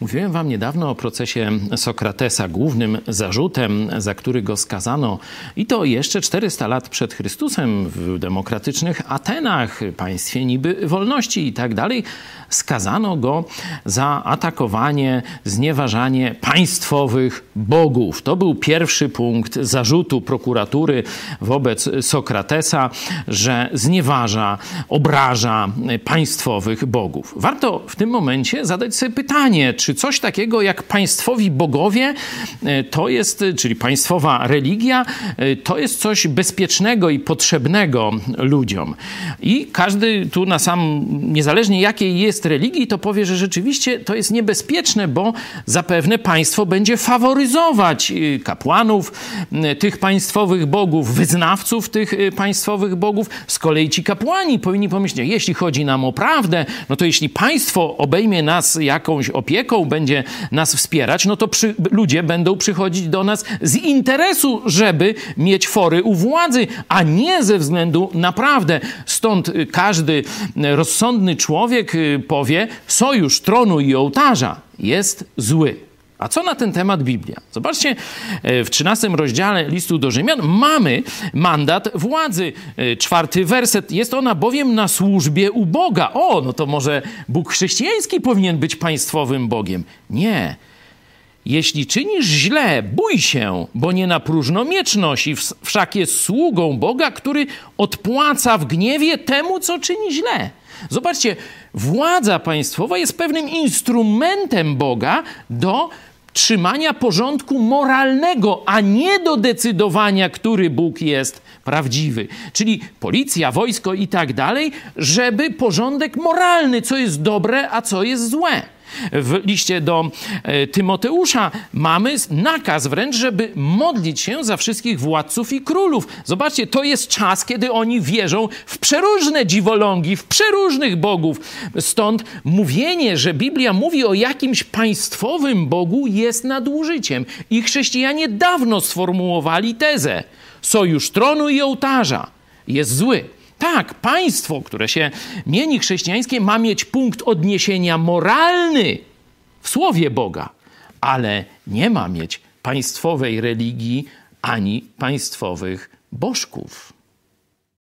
Mówiłem wam niedawno o procesie Sokratesa, głównym zarzutem, za który go skazano, i to jeszcze 400 lat przed Chrystusem w demokratycznych Atenach, państwie niby wolności i tak dalej. Skazano go za atakowanie, znieważanie państwowych bogów. To był pierwszy punkt zarzutu prokuratury wobec Sokratesa, że znieważa, obraża państwowych bogów. Warto w tym momencie zadać sobie pytanie, czy coś takiego jak państwowi bogowie e, to jest, czyli państwowa religia, e, to jest coś bezpiecznego i potrzebnego ludziom. I każdy tu na sam, niezależnie jakiej jest religii, to powie, że rzeczywiście to jest niebezpieczne, bo zapewne państwo będzie faworyzować e, kapłanów, tych państwowych bogów, wyznawców tych państwowych bogów. Z kolei ci kapłani powinni pomyśleć, jeśli chodzi nam o prawdę, no to jeśli państwo obejmie nas jakąś opieką, będzie nas wspierać, no to przy, ludzie będą przychodzić do nas z interesu, żeby mieć fory u władzy, a nie ze względu na prawdę. Stąd każdy rozsądny człowiek y, powie, sojusz tronu i ołtarza jest zły. A co na ten temat Biblia? Zobaczcie, e, w 13 rozdziale listu do Rzymian mamy mandat władzy. E, czwarty werset. Jest ona bowiem na służbie u Boga. O, no to może Bóg chrześcijański powinien być państwowym Bogiem. Nie. Jeśli czynisz źle, bój się, bo nie na próżno miecz nosi, wszak jest sługą Boga, który odpłaca w gniewie temu, co czyni źle. Zobaczcie, władza państwowa jest pewnym instrumentem Boga do trzymania porządku moralnego, a nie do decydowania, który Bóg jest prawdziwy. Czyli policja, wojsko i tak dalej, żeby porządek moralny, co jest dobre, a co jest złe. W liście do e, Tymoteusza mamy nakaz wręcz, żeby modlić się za wszystkich władców i królów. Zobaczcie, to jest czas, kiedy oni wierzą w przeróżne dziwolągi, w przeróżnych bogów. Stąd mówienie, że Biblia mówi o jakimś państwowym Bogu jest nadużyciem. I chrześcijanie dawno sformułowali tezę. Sojusz tronu i ołtarza jest zły. Tak, państwo, które się mieni chrześcijańskie, ma mieć punkt odniesienia moralny w słowie Boga, ale nie ma mieć państwowej religii ani państwowych bożków.